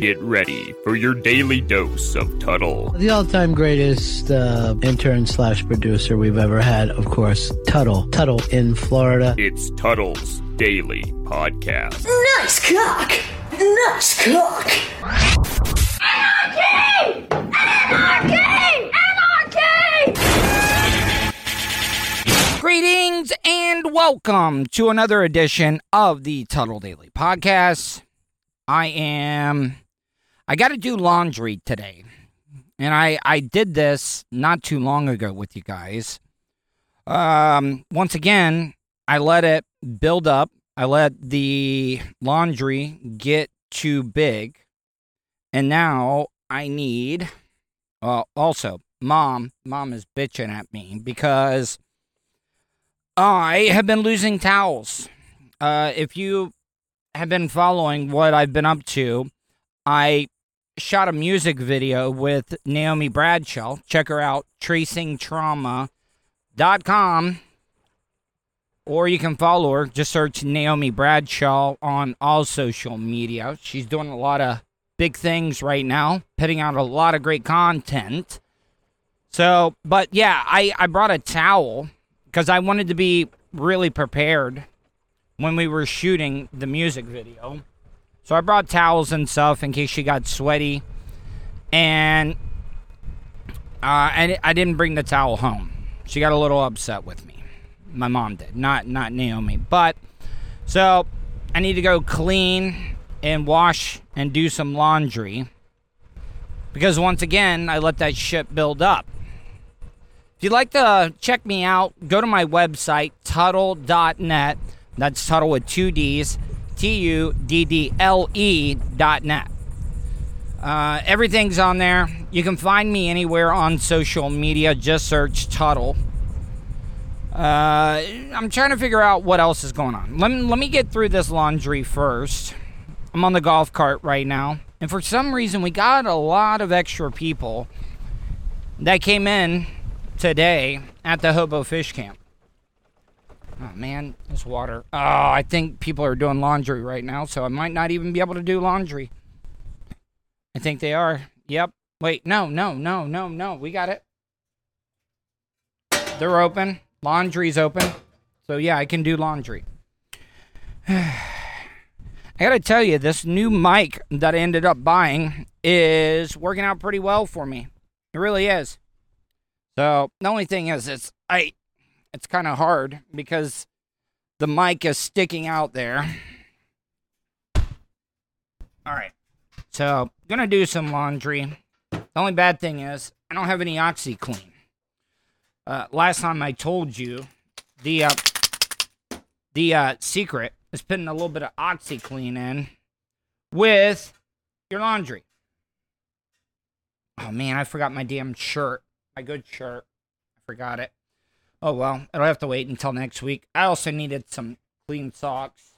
Get ready for your daily dose of Tuddle. The all-time greatest uh, intern slash producer we've ever had, of course, Tuddle. Tuddle in Florida. It's Tuddle's Daily Podcast. Nice cock! Nice cock! Anarchy! Anarchy! Anarchy! Greetings and welcome to another edition of the Tuddle Daily Podcast. I am. I got to do laundry today. And I, I did this not too long ago with you guys. Um, once again, I let it build up. I let the laundry get too big. And now I need. Well, also, mom. Mom is bitching at me because I have been losing towels. Uh, if you have been following what I've been up to, I shot a music video with Naomi Bradshaw. Check her out, tracingtrauma.com. Or you can follow her. Just search Naomi Bradshaw on all social media. She's doing a lot of big things right now, putting out a lot of great content. So, but yeah, I, I brought a towel because I wanted to be really prepared when we were shooting the music video. So I brought towels and stuff in case she got sweaty. And uh, I, I didn't bring the towel home. She got a little upset with me. My mom did, not not Naomi. But so I need to go clean and wash and do some laundry because once again I let that shit build up. If you'd like to check me out, go to my website, Tuddle.net. That's Tuddle with two D's, T U D D L E dot net. Uh, everything's on there. You can find me anywhere on social media. Just search Tuddle. Uh, I'm trying to figure out what else is going on. Let me, let me get through this laundry first. I'm on the golf cart right now. And for some reason, we got a lot of extra people that came in today at the Hobo Fish Camp. Oh man, this water. Oh, I think people are doing laundry right now, so I might not even be able to do laundry. I think they are. Yep. Wait, no, no, no, no, no. We got it. They're open. Laundry's open. So yeah, I can do laundry. I gotta tell you, this new mic that I ended up buying is working out pretty well for me. It really is. So the only thing is, it's I, it's kind of hard because the mic is sticking out there. All right, so gonna do some laundry. The only bad thing is I don't have any OxiClean. Uh, last time I told you, the uh, the uh, secret is putting a little bit of OxiClean in with your laundry. Oh man, I forgot my damn shirt my good shirt. I forgot it. Oh well, I'll have to wait until next week. I also needed some clean socks.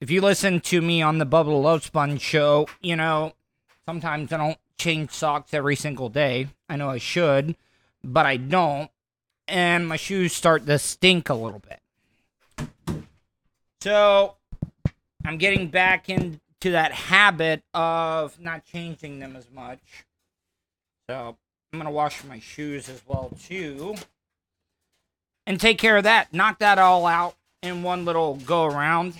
If you listen to me on the Bubba the Love Sponge show, you know, sometimes I don't change socks every single day. I know I should, but I don't. And my shoes start to stink a little bit. So I'm getting back into that habit of not changing them as much. So I'm going to wash my shoes as well, too. And take care of that. Knock that all out in one little go around.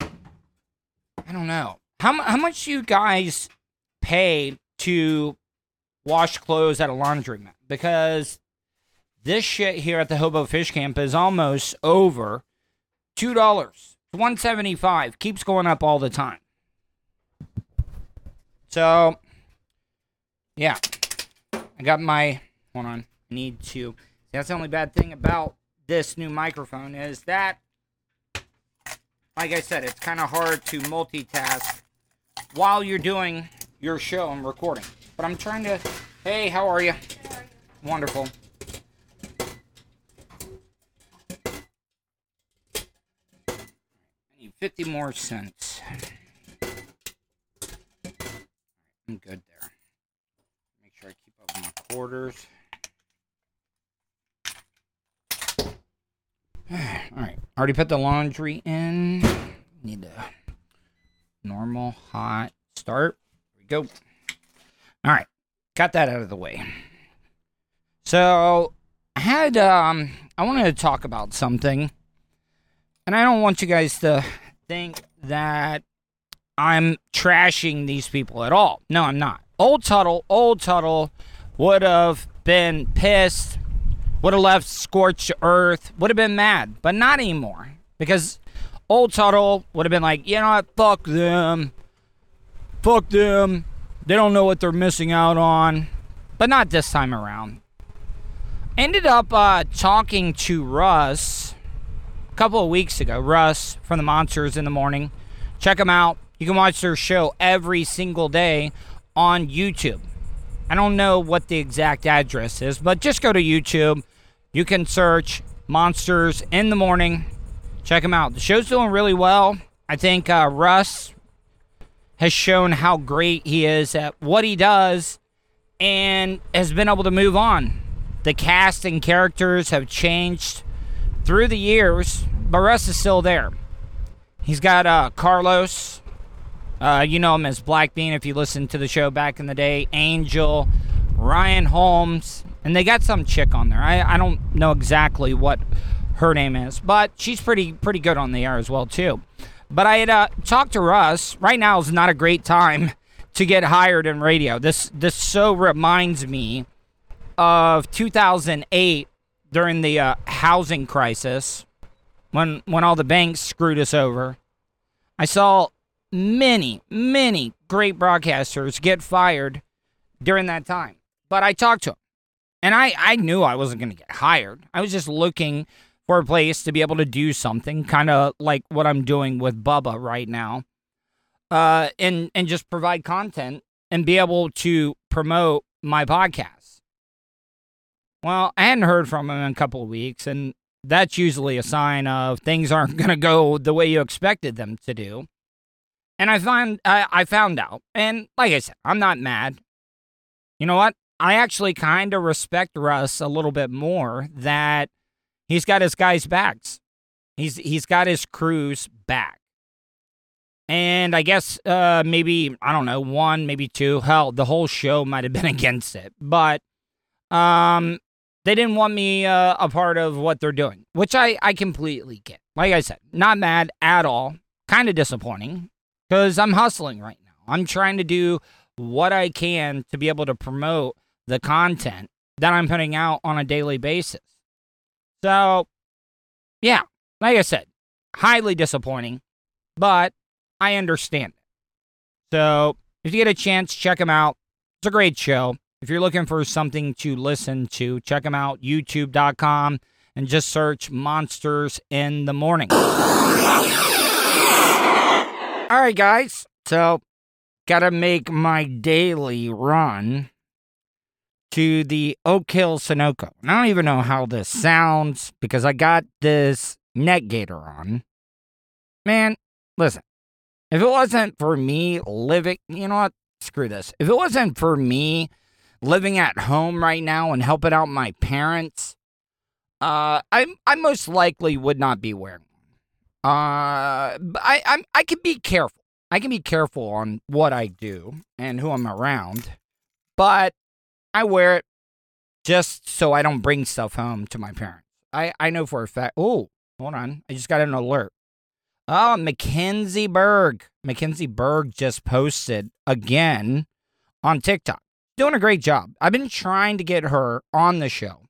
I don't know. How, how much you guys pay to wash clothes at a laundromat? Because this shit here at the Hobo Fish Camp is almost over $2. 175 keeps going up all the time. So, yeah. I got my. Hold on. I need to. That's the only bad thing about this new microphone is that, like I said, it's kind of hard to multitask while you're doing your show and recording. But I'm trying to. Hey, how are you? Wonderful. I need 50 more cents. I'm good there Make sure I keep up my quarters. All right, already put the laundry in. Need a normal hot Start. Here we go. All right. Got that out of the way. So I had um I wanted to talk about something. And I don't want you guys to think that I'm trashing these people at all. No, I'm not. Old Tuddle, old Tuddle would have been pissed, would have left scorched earth, would have been mad, but not anymore. Because old Tuddle would have been like, you know what, fuck them. Fuck them. They don't know what they're missing out on. But not this time around. Ended up uh, talking to Russ a couple of weeks ago. Russ from the Monsters in the Morning. Check them out. You can watch their show every single day on YouTube. I don't know what the exact address is, but just go to YouTube. You can search Monsters in the Morning. Check them out. The show's doing really well. I think uh, Russ has shown how great he is at what he does and has been able to move on. The cast and characters have changed through the years, but Russ is still there. He's got uh, Carlos. Uh, you know him as Black Bean if you listened to the show back in the day. Angel, Ryan Holmes, and they got some chick on there. I, I don't know exactly what her name is, but she's pretty pretty good on the air as well too. But I had uh, talked to Russ. Right now is not a great time to get hired in radio. This this so reminds me of 2008 during the uh, housing crisis when when all the banks screwed us over. I saw many many great broadcasters get fired during that time. But I talked to them. And I, I knew I wasn't going to get hired. I was just looking for a place to be able to do something, kind of like what I'm doing with Bubba right now, uh, and and just provide content and be able to promote my podcast. Well, I hadn't heard from him in a couple of weeks, and that's usually a sign of things aren't going to go the way you expected them to do. And I find I, I found out, and like I said, I'm not mad. You know what? I actually kind of respect Russ a little bit more that he's got his guys' backs. He's he's got his crew's back. And I guess uh, maybe I don't know one, maybe two. Hell, the whole show might have been against it, but um, they didn't want me uh, a part of what they're doing, which I I completely get. Like I said, not mad at all. Kind of disappointing because I'm hustling right now. I'm trying to do what I can to be able to promote the content that I'm putting out on a daily basis. So, yeah, like I said, highly disappointing, but I understand it. So, if you get a chance, check them out. It's a great show. If you're looking for something to listen to, check them out, youtube.com, and just search Monsters in the Morning. All right, guys. So, got to make my daily run to the Oak Hill Sunoco. And I don't even know how this sounds because I got this neck gator on. Man, listen, if it wasn't for me living, you know what? Screw this. If it wasn't for me living at home right now and helping out my parents, uh, I I most likely would not be wearing one. Uh, I I'm I can be careful. I can be careful on what I do and who I'm around, but I wear it just so I don't bring stuff home to my parents. I, I know for a fact. Oh, hold on. I just got an alert. Oh, Mackenzie Berg. Mackenzie Berg just posted again on TikTok. Doing a great job. I've been trying to get her on the show,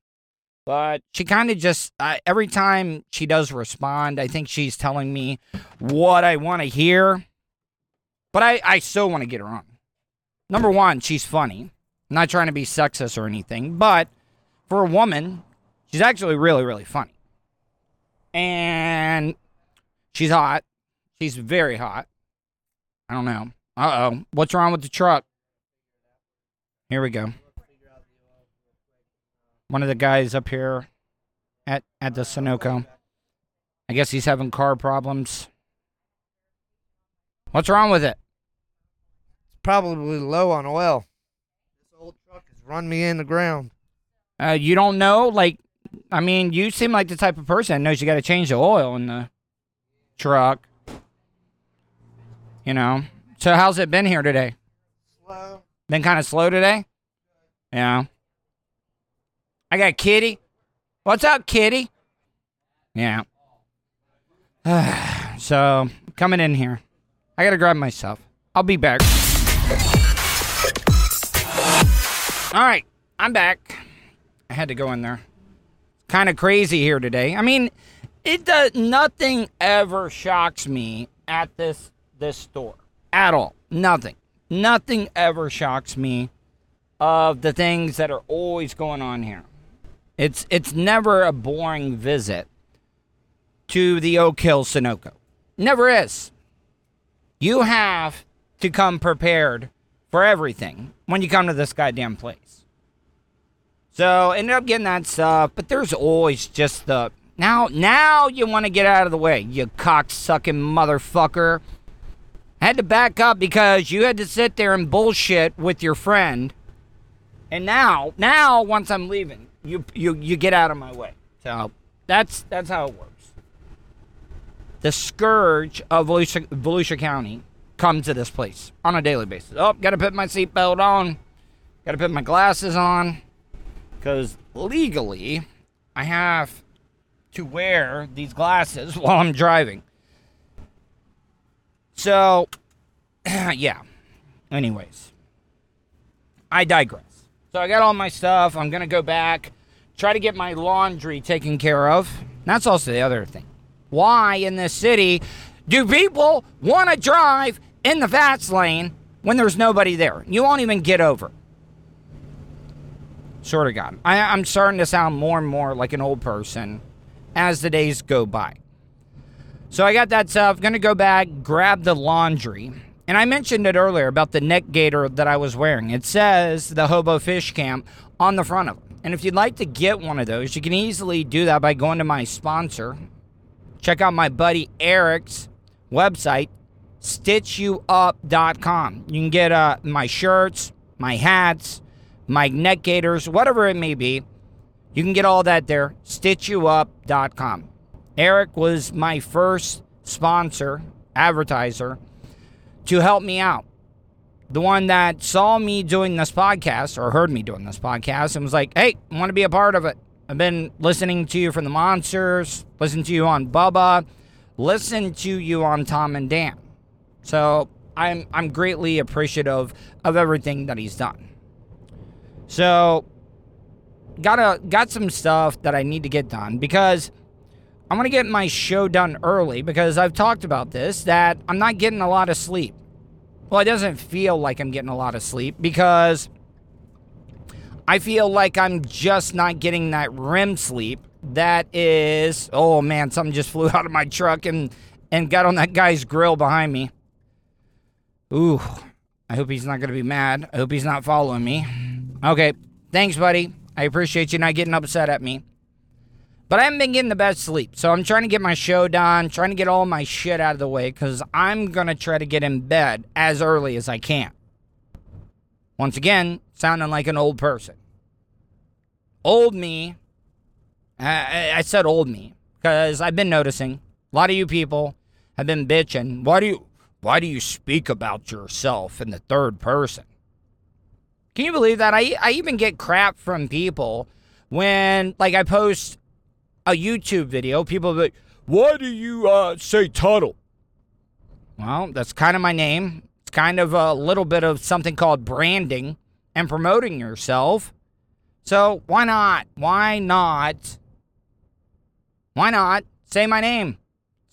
but she kind of just, uh, every time she does respond, I think she's telling me what I want to hear. But I, I still want to get her on. Number one, she's funny. I'm not trying to be sexist or anything, but for a woman, she's actually really, really funny. And she's hot. She's very hot. I don't know. Uh oh. What's wrong with the truck? Here we go. One of the guys up here at, at the Sunoco. I guess he's having car problems. What's wrong with it? It's probably low on oil. This old truck has run me in the ground. Uh, you don't know? Like, I mean, you seem like the type of person that knows you got to change the oil in the truck. You know? So how's it been here today? Slow. Been kind of slow today? Yeah. I got Kitty. What's up, Kitty? Yeah. so, coming in here. I gotta grab myself. I'll be back. All right, I'm back. I had to go in there. Kind of crazy here today. I mean, it does nothing ever shocks me at this this store at all. Nothing. Nothing ever shocks me of the things that are always going on here. It's it's never a boring visit to the Oak Hill Sunoco. Never is. You have to come prepared for everything when you come to this goddamn place. So ended up getting that stuff, but there's always just the now now you want to get out of the way, you cocksucking motherfucker. Had to back up because you had to sit there and bullshit with your friend. And now, now once I'm leaving, you you you get out of my way. So that's that's how it works. The scourge of Volusia, Volusia County comes to this place on a daily basis. Oh, gotta put my seatbelt on. Gotta put my glasses on. Because legally, I have to wear these glasses while I'm driving. So, yeah. Anyways, I digress. So I got all my stuff. I'm gonna go back, try to get my laundry taken care of. That's also the other thing. Why in this city do people want to drive in the fast lane when there's nobody there? You won't even get over. Sort of God. I, I'm starting to sound more and more like an old person as the days go by. So I got that stuff. Gonna go back, grab the laundry. And I mentioned it earlier about the neck gaiter that I was wearing. It says the Hobo Fish Camp on the front of it. And if you'd like to get one of those, you can easily do that by going to my sponsor. Check out my buddy Eric's website, stitchyouup.com. You can get uh, my shirts, my hats, my neck gaiters, whatever it may be. You can get all that there, stitchyouup.com. Eric was my first sponsor, advertiser, to help me out. The one that saw me doing this podcast or heard me doing this podcast and was like, hey, I want to be a part of it. I've been listening to you from the Monsters, listen to you on Bubba, listen to you on Tom and Dan. So I'm I'm greatly appreciative of everything that he's done. So got a got some stuff that I need to get done because I'm gonna get my show done early because I've talked about this that I'm not getting a lot of sleep. Well, it doesn't feel like I'm getting a lot of sleep because I feel like I'm just not getting that REM sleep. That is, oh man, something just flew out of my truck and and got on that guy's grill behind me. Ooh, I hope he's not gonna be mad. I hope he's not following me. Okay, thanks, buddy. I appreciate you not getting upset at me. But I haven't been getting the best sleep. So I'm trying to get my show done, trying to get all my shit out of the way because I'm to try to get in bed as early as I can. Once again, sounding like an old person. Old me. I, I said old me because I've been noticing a lot of you people have been bitching. Why do you why do you speak about yourself in the third person? Can you believe that? I, I even get crap from people when like I post a YouTube video, people be like, why do you uh, say Tuddle? Well, that's kind of my name. It's kind of a little bit of something called branding and promoting yourself. So why not? Why not? Why not say my name?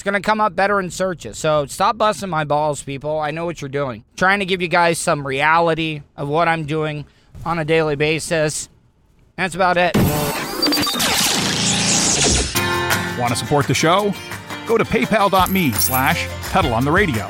It's going to come up better in searches. So stop busting my balls, people. I know what you're doing. trying to give you guys some reality of what I'm doing on a daily basis. That's about it. Want to support the show? Go to paypal.me slash pedal on the radio.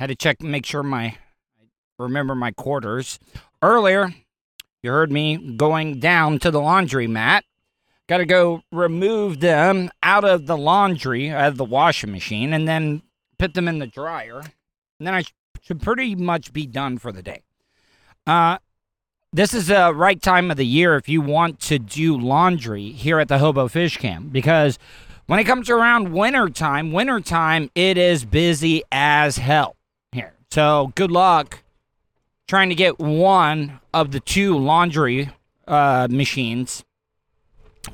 Had to check, make sure my remember my quarters. Earlier, you heard me going down to the laundry mat. Got to go remove them out of the laundry, out of the washing machine, and then put them in the dryer. And then I should pretty much be done for the day. Uh, this is the right time of the year if you want to do laundry here at the Hobo Fish Camp because when it comes around wintertime, wintertime, it is busy as hell. So good luck trying to get one of the two laundry uh, machines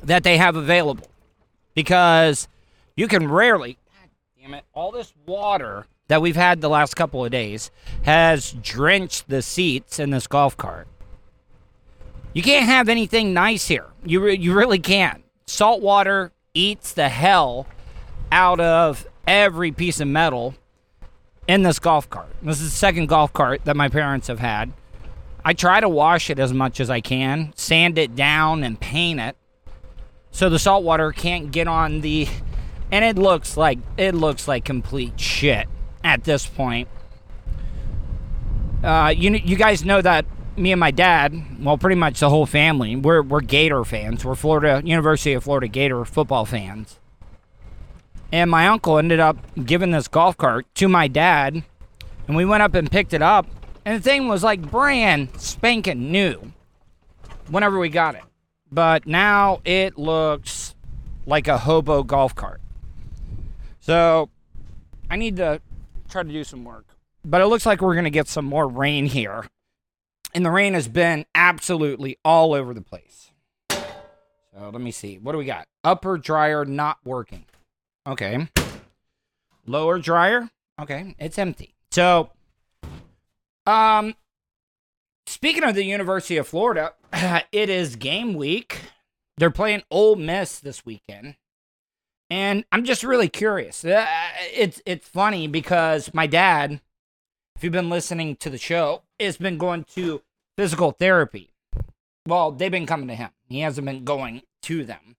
that they have available because you can rarely, damn it, all this water that we've had the last couple of days has drenched the seats in this golf cart. You can't have anything nice here. You re- you really can't. Salt water eats the hell out of every piece of metal in this golf cart. This is the second golf cart that my parents have had. I try to wash it as much as I can, sand it down and paint it so the salt water can't get on the and it looks like it looks like complete shit at this point. Uh, you you guys know that me and my dad, well, pretty much the whole family, we're we're Gator fans. We're Florida University of Florida Gator football fans. And my uncle ended up giving this golf cart to my dad, and we went up and picked it up, and the thing was like brand spanking new. Whenever we got it, but now it looks like a hobo golf cart. So I need to try to do some work. But it looks like we're going to get some more rain here. And the rain has been absolutely all over the place. So let me see. What do we got? Upper dryer not working. Okay. Lower dryer. Okay. It's empty. So, um, speaking of the University of Florida, it is game week. They're playing Ole Miss this weekend. And I'm just really curious. Uh, it's it's funny because my dad, if you've been listening to the show, has been going to physical therapy. Well, they've been coming to him. He hasn't been going to them,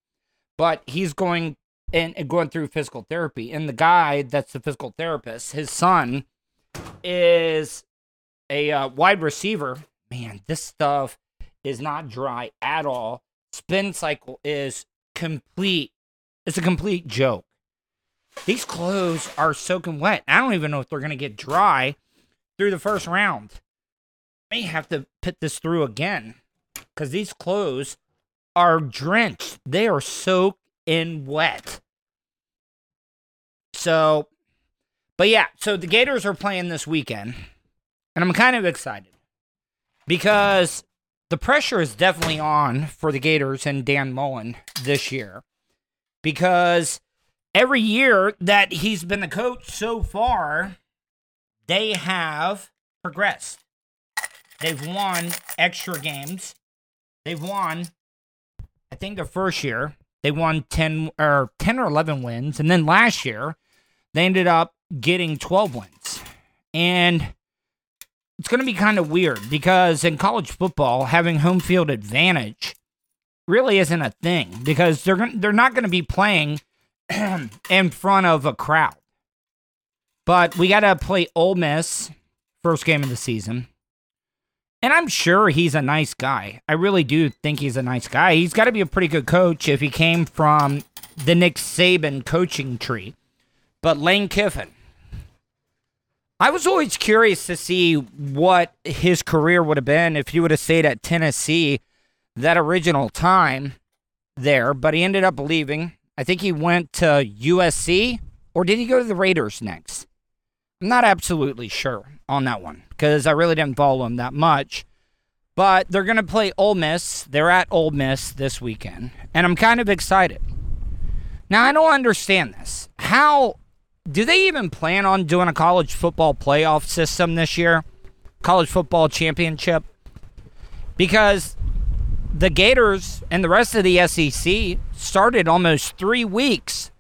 but he's going and, and going through physical therapy. And the guy that's the physical therapist, his son, is a uh, wide receiver. Man, this stuff is not dry at all. Spin cycle is complete it's a complete joke. These clothes are soaking wet. I don't even know if they're going to get dry through the first round. May have to put this through again because these clothes are drenched. They are soaked in wet. So, but yeah, so the Gators are playing this weekend, and I'm kind of excited because the pressure is definitely on for the Gators and Dan Mullen this year because every year that he's been the coach so far, they have progressed. They've won extra games. They've won, I think, the first year they won 10 or 10 or 11 wins, and then last year they ended up getting 12 wins. And it's going to be kind of weird because in college football, having home field advantage really isn't a thing because they're going they're not going to be playing in front of a crowd. But we got to play Ole Miss first game of the season. And I'm sure he's a nice guy. I really do think he's a nice guy. He's got to be a pretty good coach if he came from the Nick Saban coaching tree. But Lane Kiffin, I was always curious to see what his career would have been if he would have stayed at Tennessee that original time there, but he ended up leaving. I think he went to USC, or did he go to the Raiders next? I'm not absolutely sure on that one because I really didn't follow them that much. But they're going to play Ole Miss. They're at Ole Miss this weekend, and I'm kind of excited. Now, I don't understand this. How do they even plan on doing a college football playoff system this year? College football championship? Because the Gators and the rest of the SEC started almost three weeks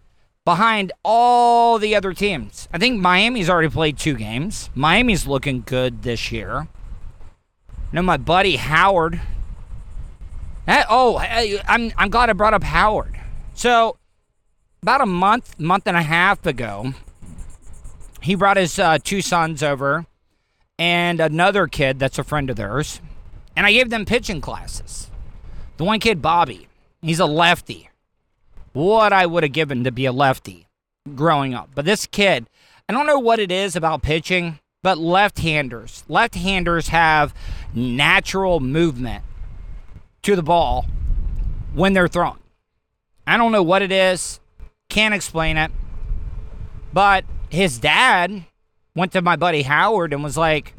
behind all the other teams. I think Miami's already played two games. Miami's looking good this year. I know my buddy Howard. oh, I'm I'm glad I brought up Howard. So about a month, month and a half ago, he brought his uh, two sons over and another kid that's a friend of theirs, and I gave them pitching classes. The one kid, Bobby, he's a lefty. What I would have given to be a lefty growing up. But this kid, I don't know what it is about pitching, but left handers, left handers have natural movement to the ball when they're throwing. I don't know what it is, can't explain it. But his dad went to my buddy Howard and was like,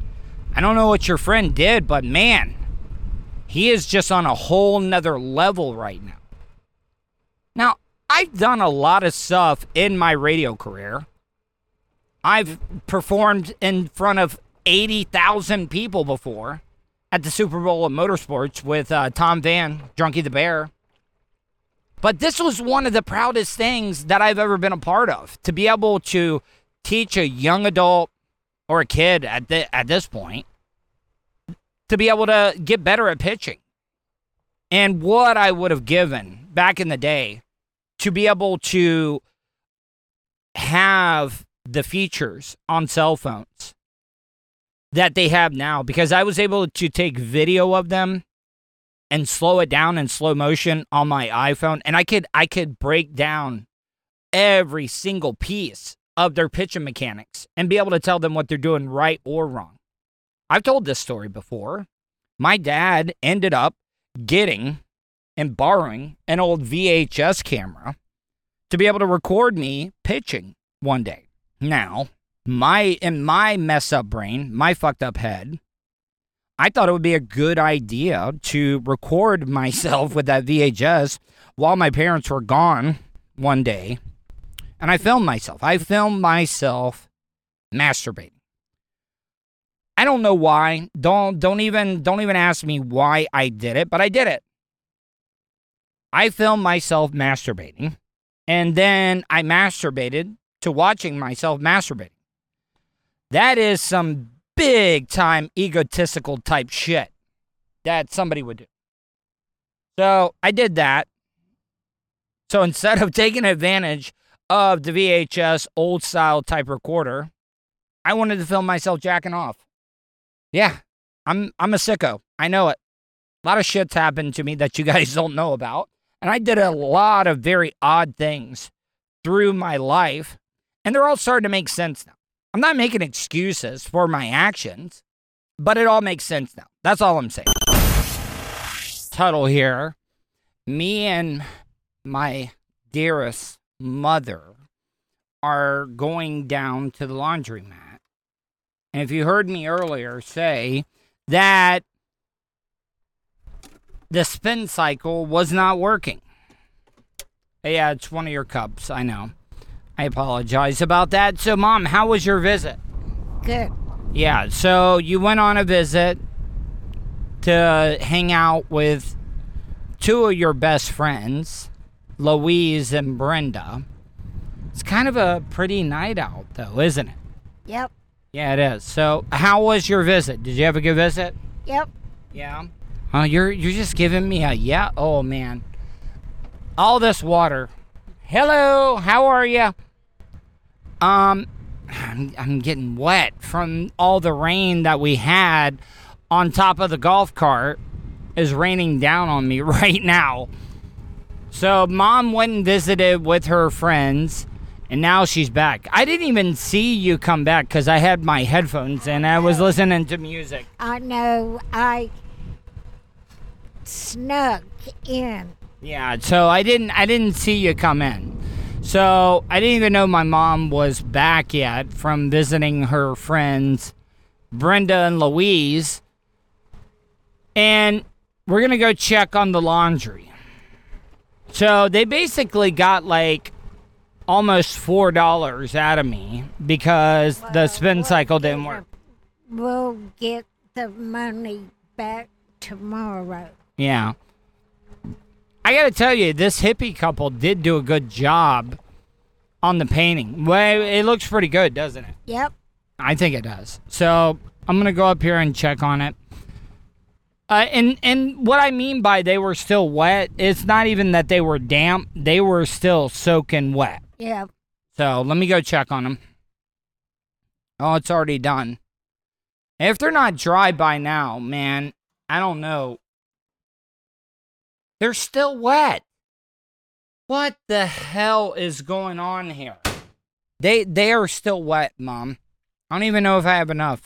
I don't know what your friend did, but man, he is just on a whole nother level right now. Now, I've done a lot of stuff in my radio career. I've performed in front of 80,000 people before at the Super Bowl of Motorsports with uh, Tom and Dan, Drunky the Bear. But this was one of the proudest things that I've ever been a part of to be able to teach a young adult or a kid at the, at this point to be able to get better at pitching. And what I would have given back in the day to be able to have the features on cell phones that they have now because I was able to take video of them and slow it down in slow motion on my iPhone and I could I could break down every single piece of their pitching mechanics and be able to tell them what they're doing right or wrong. I've told this story before. My dad ended up getting and borrowing an old VHS camera to be able to record me pitching one day. Now, my in my mess up brain, my fucked up head, I thought it would be a good idea to record myself with that VHS while my parents were gone one day. And I filmed myself. I filmed myself masturbating. I don't know why. Don't don't even don't even ask me why I did it, but I did it. I filmed myself masturbating and then I masturbated to watching myself masturbating. That is some big time egotistical type shit that somebody would do. So I did that. So instead of taking advantage of the VHS old style type recorder, I wanted to film myself jacking off. Yeah, I'm I'm a sicko. I know it. A lot of shit's happened to me that you guys don't know about. And I did a lot of very odd things through my life, and they're all starting to make sense now. I'm not making excuses for my actions, but it all makes sense now. That's all I'm saying. Tuddle here. Me and my dearest mother are going down to the laundromat. And if you heard me earlier say that the spin cycle was not working. Yeah, it's one of your cups. I know. I apologize about that. So, Mom, how was your visit? Good. Yeah, so you went on a visit to hang out with two of your best friends, Louise and Brenda. It's kind of a pretty night out, though, isn't it? Yep. Yeah, it is. So, how was your visit? Did you have a good visit? Yep. Yeah. You're you're just giving me a yeah. Oh man, all this water. Hello, how are you? Um, I'm I'm getting wet from all the rain that we had on top of the golf cart. Is raining down on me right now. So mom went and visited with her friends, and now she's back. I didn't even see you come back because I had my headphones and I was listening to music. I know. I snuck in. Yeah, so I didn't I didn't see you come in. So I didn't even know my mom was back yet from visiting her friends Brenda and Louise. And we're gonna go check on the laundry. So they basically got like almost four dollars out of me because the spin We'll cycle didn't the- work. We'll get the money back tomorrow. Yeah. I got to tell you, this hippie couple did do a good job on the painting. Well, it looks pretty good, doesn't it? Yep. I think it does. So I'm going to go up here and check on it. Uh, and and what I mean by they were still wet, it's not even that they were damp; they were still soaking wet. Yeah. So let me go check on them. Oh, it's already done. If they're not dry by now, man, I don't know. They're still wet. What the hell is going on here? They they are still wet, mom. I don't even know if I have enough.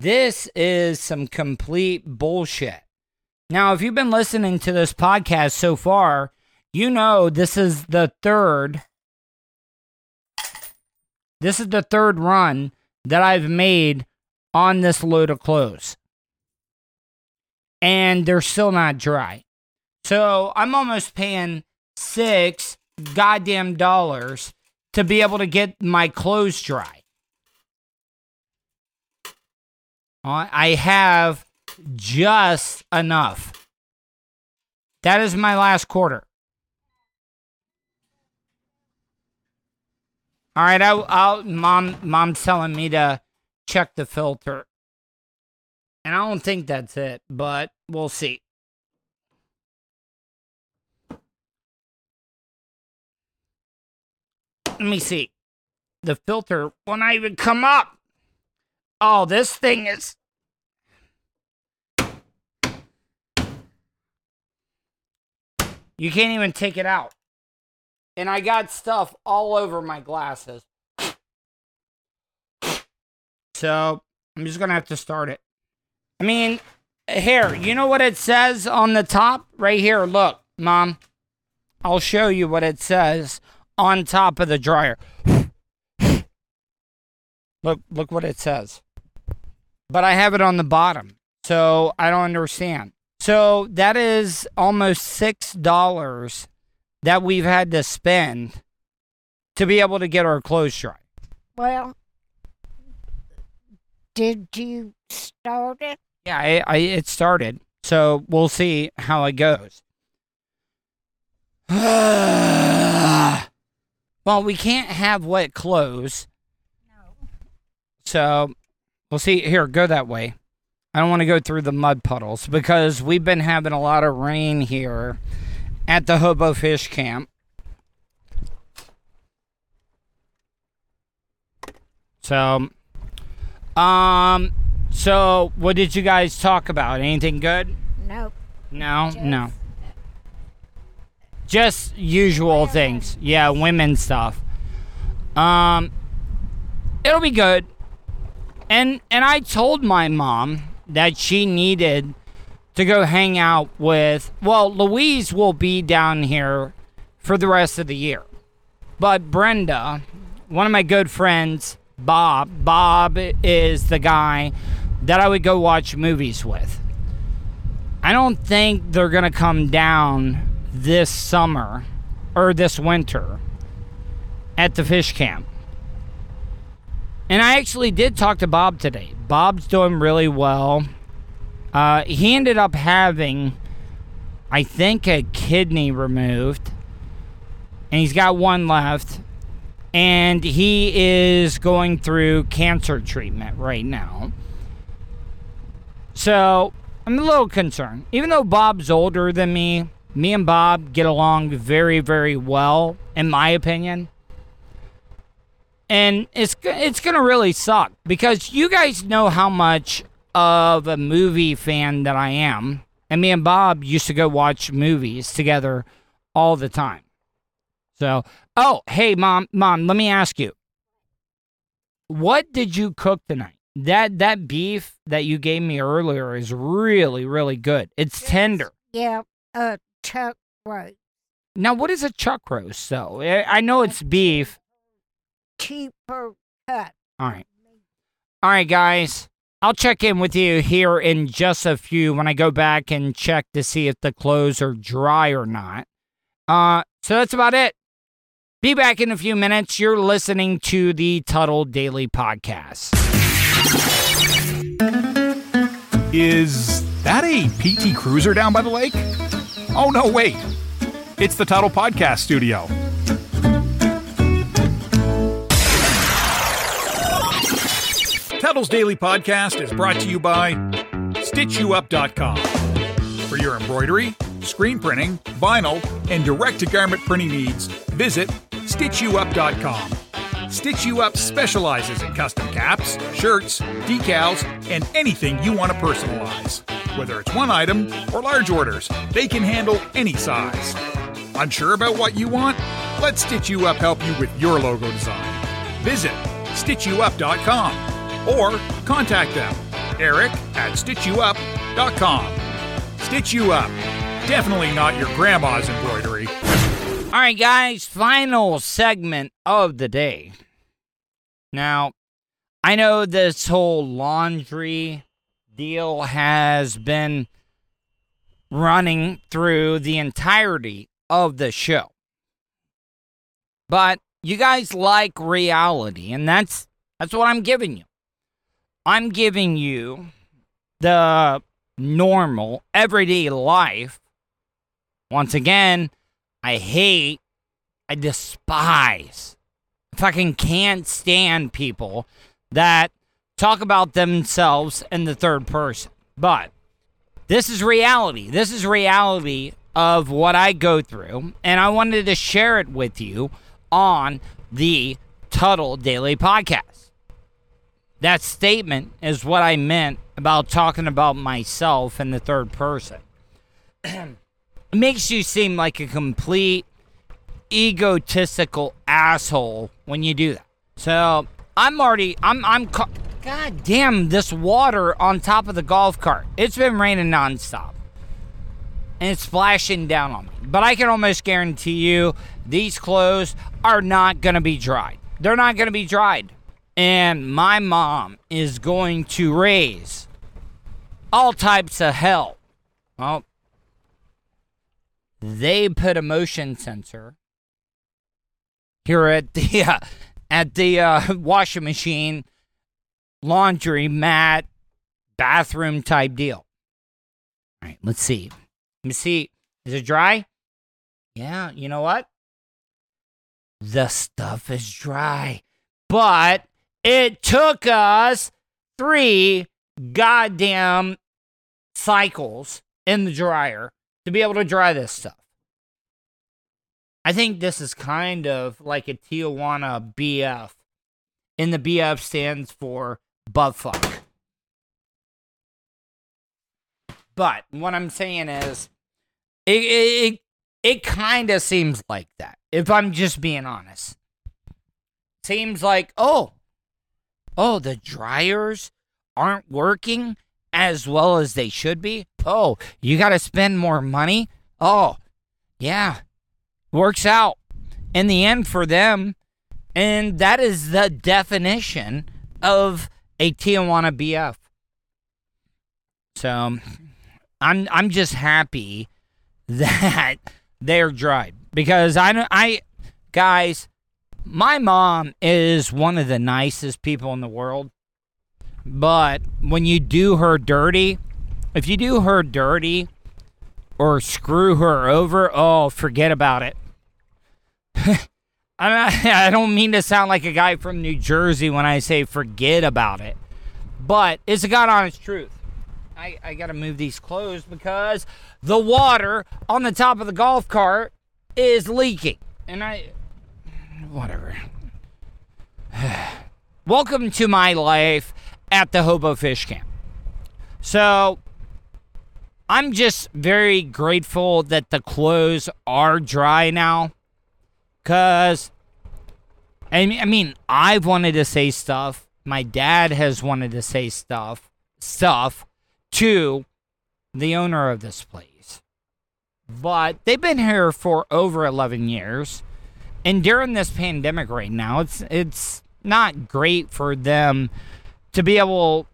This is some complete bullshit. Now, if you've been listening to this podcast so far, you know this is the third this is the third run that I've made on this load of clothes. And they're still not dry. So I'm almost paying six goddamn dollars to be able to get my clothes dry. Uh, I have just enough. That is my last quarter. All right, I, I'll. Mom, mom's telling me to check the filter, and I don't think that's it, but we'll see. Let me see. The filter will not even come up. Oh, this thing is. You can't even take it out. And I got stuff all over my glasses. So I'm just to have to start it. I mean, here, you know what it says on the top? Right here. Look, mom. I'll show you what it says on top of the dryer. look, look what it says. But I have it on the bottom. So I don't understand. So that is almost six dollars that we've had to spend to be able to get our clothes dry. Well, did you start it? Yeah, I, I it started. So we'll see how it goes. well, we can't have wet clothes. No. So we'll see. Here, go that way. I don't want to go through the mud puddles because we've been having a lot of rain here at the Hobo Fish Camp. So, um, so what did you guys talk about? Anything good? Nope. No, Just- no. Just usual Women. things. Yeah, women stuff. Um, it'll be good. And and I told my mom that she needed to go hang out with. Well, Louise will be down here for the rest of the year, but Brenda, one of my good friends, Bob. Bob is the guy that I would go watch movies with. I don't think they're going to come down this summer or this winter at the fish camp. And I actually did talk to Bob today. Bob's doing really well. Uh, he ended up having, I think, a kidney removed. And he's got one left. And he is going through cancer treatment right now. So I'm a little concerned. Even though Bob's older than me, me and Bob get along very, very well, in my opinion. And it's it's gonna really suck because you guys know how much of a movie fan that I am, and me and Bob used to go watch movies together all the time. So, oh, hey, mom, mom, let me ask you, what did you cook tonight? That that beef that you gave me earlier is really, really good. It's tender. Yeah, a chuck roast. Now, what is a chuck roast, though? I I know it's beef. Cheaper cut. All right. All right, guys. I'll check in with you here in just a few when I go back and check to see if the clothes are dry or not. Uh, so that's about it. Be back in a few minutes. You're listening to the Tuddle Daily Podcast. Is that a PT Cruiser down by the lake? Oh, no, wait. It's the Tuddle Podcast Studio. Tuddle's Daily Podcast is brought to you by StitchYouUp.com. For your embroidery, screen printing, vinyl, and direct to garment printing needs, visit StitchYouUp.com. Stitch You Up specializes in custom caps, shirts, decals, and anything you want to personalize. Whether it's one item or large orders, they can handle any size. Unsure about what you want? Let Stitch You Up help you with your logo design. Visit StitchYouUp.com or contact them, Eric at StitchYouUp.com. Stitch You Up. Definitely not your grandma's embroidery. All right, guys, final segment of the day. Now, I know this whole laundry deal has been running through the entirety of the show. But you guys like reality, and that's that's what I'm giving you. I'm giving you the normal, everyday life. Once again, I hate, I despise, fucking can't stand people that talk about themselves in the third person. But this is reality. This is reality of what I go through, and I wanted to share it with you on the Tuddle Daily Podcast. That statement is what I meant about talking about myself in the third person. makes you seem like a complete egotistical asshole when you do that. So I'm already, I'm, I'm, ca- God damn, this water on top of the golf cart. It's been raining nonstop. And it's splashing down on me. But I can almost guarantee you these clothes are not to be dried. They're not to be dried. And my mom is going to raise all types of hell. Well, they put a motion sensor here at the uh, at the uh, washing machine, laundry mat, bathroom type deal. All right, let's see. Let me see. Is it dry? Yeah, you know what? The stuff is dry. But it took us three goddamn cycles in the dryer to be able to dry this stuff. I think this is kind of like a Tijuana BF. And the BF stands for butt fuck. But what I'm saying is, it, it, it kind of seems like that. If I'm just being honest, seems like oh, oh the dryers aren't working as well as they should be. Oh, you got to spend more money. Oh, yeah, works out in the end for them, and that is the definition of a Tijuana BF. So I'm I'm just happy that they're dried because I I guys, my mom is one of the nicest people in the world. But when you do her dirty, if you do her dirty or screw her over, oh, forget about it. I don't mean to sound like a guy from New Jersey when I say forget about it, but it's a God honest truth. I, I got to move these clothes because the water on the top of the golf cart is leaking. And I. Whatever. Welcome to my life at the Hobo Fish Camp. So, I'm just very grateful that the clothes are dry now. Because, I mean, I've wanted to say stuff. My dad has wanted to say stuff, stuff to the owner of this place. But they've been here for over 11 years. And during this pandemic right now, it's it's not great for them to be able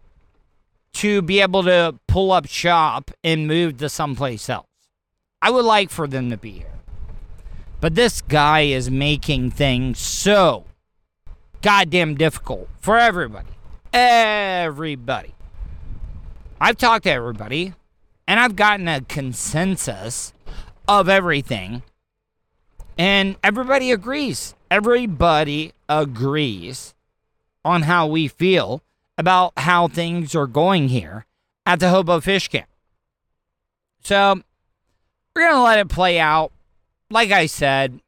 to be able to pull up shop and move to someplace else. I would like for them to be here. But this guy is making things so goddamn difficult for everybody. Everybody. I've talked to everybody and I've gotten a consensus of everything. And everybody agrees. Everybody agrees on how we feel about how things are going here at the Hobo Fish Camp. So we're going to let it play out. Like I said,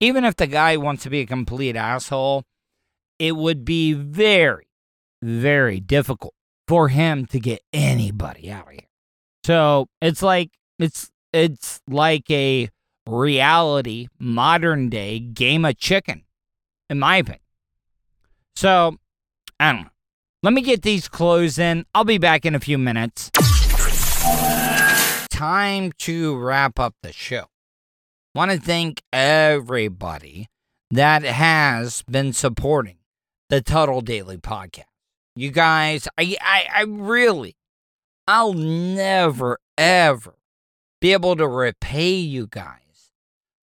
even if the guy wants to be a complete asshole, it would be very, very difficult for him to get anybody out of here. So it's like it's it's like a reality modern day game of chicken, in my opinion. So Let me get these clothes in. I'll be back in a few minutes. Time to wrap up the show. Want to thank everybody that has been supporting the Tuddle Daily podcast. You guys, I, I, I really, I'll never, ever be able to repay you guys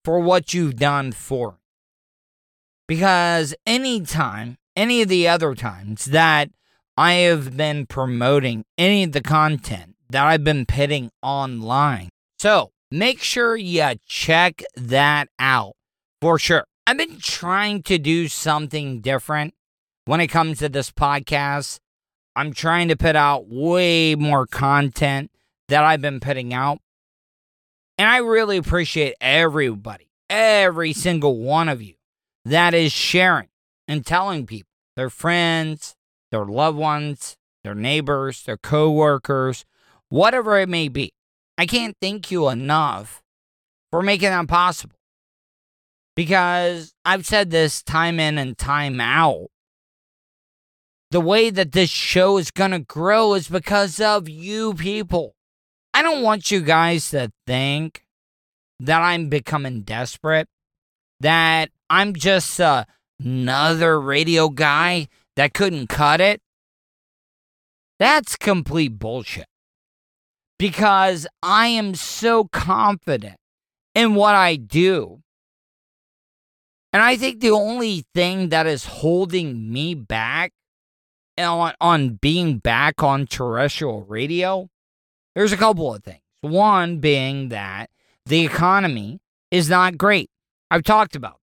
for what you've done for me. Because anytime, any of the other times that I have been promoting any of the content that I've been putting online. So make sure you check that out for sure. I've been trying to do something different when it comes to this podcast. I'm trying to put out way more content that I've been putting out. And I really appreciate everybody, every single one of you that is sharing and telling people, their friends, their loved ones, their neighbors, their coworkers, whatever it may be. I can't thank you enough for making that possible. Because I've said this time in and time out. The way that this show is going to grow is because of you people. I don't want you guys to think that I'm becoming desperate, that I'm just uh, another radio guy that couldn't cut it. That's complete bullshit. Because I am so confident in what I do. And I think the only thing that is holding me back on, on being back on terrestrial radio, there's a couple of things. One being that the economy is not great. I've talked about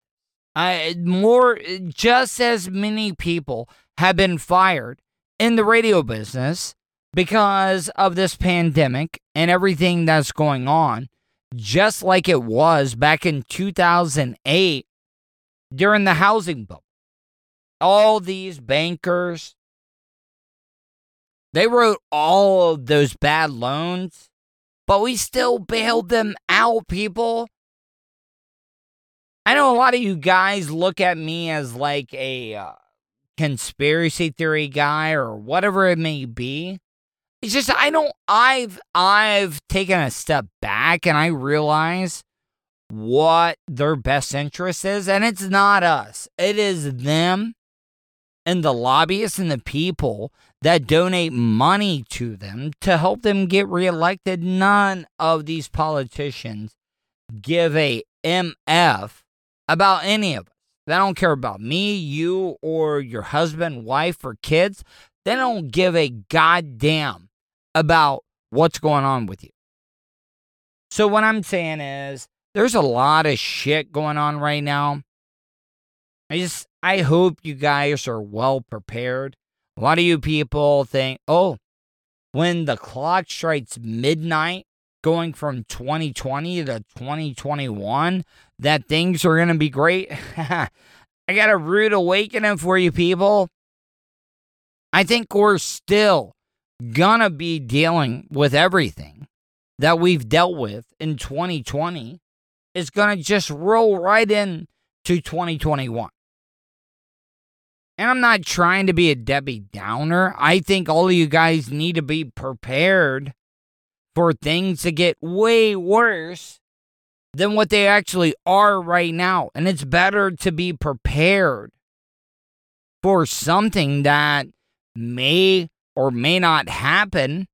uh, more, just as many people have been fired in the radio business because of this pandemic and everything that's going on, just like it was back in 2008 during the housing bubble. All these bankers, they wrote all of those bad loans, but we still bailed them out, people. I know a lot of you guys look at me as like a uh, conspiracy theory guy or whatever it may be. It's just I don't I've I've taken a step back and I realize what their best interest is and it's not us. It is them and the lobbyists and the people that donate money to them to help them get reelected. None of these politicians give a MF about any of us. They don't care about me, you, or your husband, wife, or kids. They don't give a goddamn about what's going on with you. So, what I'm saying is, there's a lot of shit going on right now. I just, I hope you guys are well prepared. A lot of you people think, oh, when the clock strikes midnight, going from 2020 to 2021, that things are going to be great. I got a rude awakening for you people. I think we're still going to be dealing with everything that we've dealt with in 2020 is going to just roll right in to 2021. And I'm not trying to be a Debbie Downer. I think all of you guys need to be prepared for things to get way worse than what they actually are right now. And it's better to be prepared for something that may or may not happen.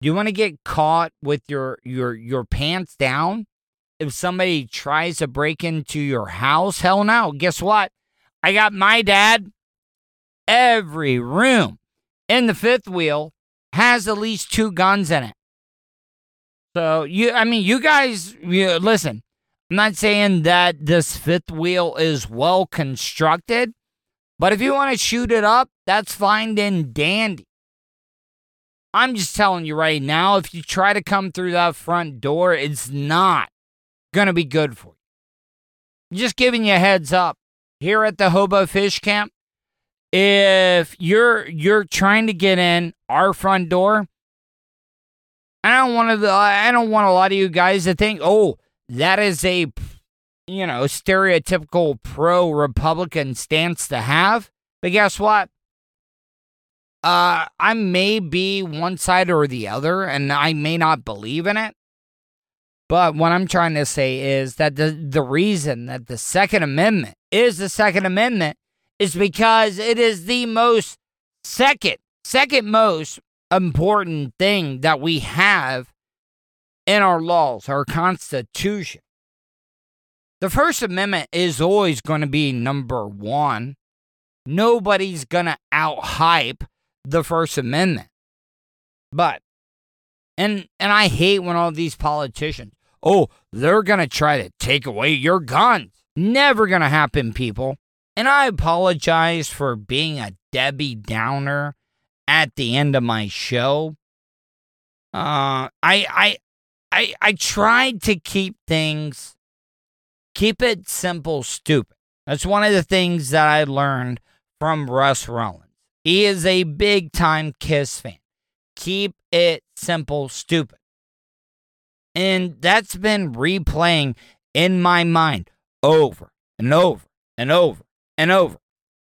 You want to get caught with your your your pants down if somebody tries to break into your house? Hell no. Guess what? I got my dad. Every room in the fifth wheel has at least two guns in it. So you, I mean, you guys, you, listen. I'm not saying that this fifth wheel is well constructed, But if you want to shoot it up, that's fine and dandy. I'm just telling you right now, if you try to come through that front door, it's not going to be good for you. Just giving you a heads up. Here at the Hobo Fish Camp, if you're you're trying to get in our front door, I don't want to I don't want a lot of you guys to think, "Oh, that is a you know, stereotypical pro Republican stance to have." But guess what? Uh, I may be one side or the other, and I may not believe in it. But what I'm trying to say is that the, the reason that the Second Amendment is the Second Amendment is because it is the most second, second most important thing that we have in our laws, our Constitution. The First Amendment is always going to be number one. Nobody's going to out hype the First Amendment. But and and I hate when all these politicians, oh, they're going to try to take away your guns. Never going to happen, people. And I apologize for being a Debbie Downer at the end of my show. Uh I I I I tried to keep things keep it simple, stupid. That's one of the things that I learned from Russ Rollins. He is a big time Kiss fan. Keep it simple, stupid. And that's been replaying in my mind over and over and over and over.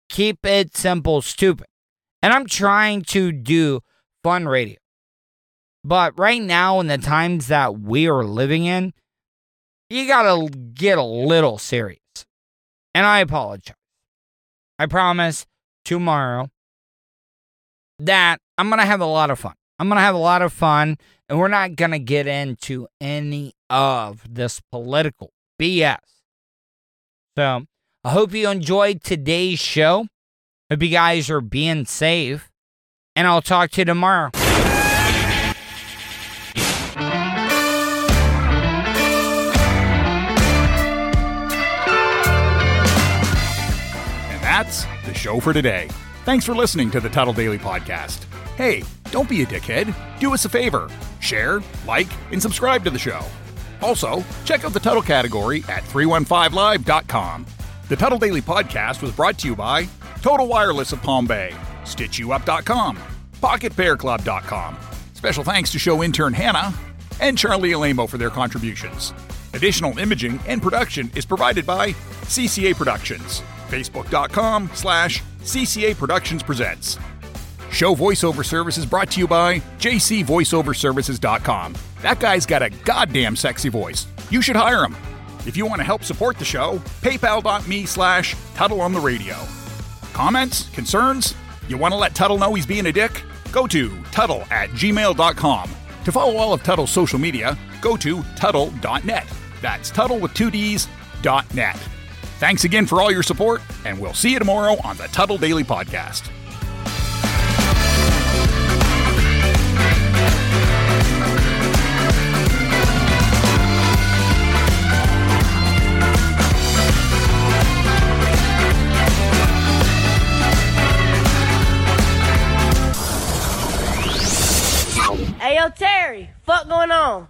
Keep it simple, stupid. And I'm trying to do fun radio. But right now, in the times that we are living in, you gotta get a little serious. And I apologize. I promise tomorrow that I'm going to have a lot of fun. I'm going to have a lot of fun, and we're not going to get into any of this political BS. So I hope you enjoyed today's show. Hope you guys are being safe, and I'll talk to you tomorrow. And that's the show for today. Thanks for listening to the Tuddle Daily Podcast. Hey, don't be a dickhead. Do us a favor share, like, and subscribe to the show. Also, check out the Tuddle category at 315live.com. The Tuddle Daily Podcast was brought to you by Total Wireless of Palm Bay, StitchYouUp.com, PocketPairClub.com. Special thanks to show intern Hannah and Charlie Alamo for their contributions. Additional imaging and production is provided by CCA Productions. Facebook.com slash CCA Productions Presents. Show voiceover services brought to you by JCVoiceOverServices.com. That guy's got a goddamn sexy voice. You should hire him. If you want to help support the show, paypal.me slash Tuddle on the radio. Comments? Concerns? You want to let Tuddle know he's being a dick? Go to Tuddle at gmail.com. To follow all of Tuddle's social media, go to Tuddle.net. That's Tuddle with two D's, dot net. Thanks again for all your support, and we'll see you tomorrow on the Tuddle Daily Podcast. Fuck going on?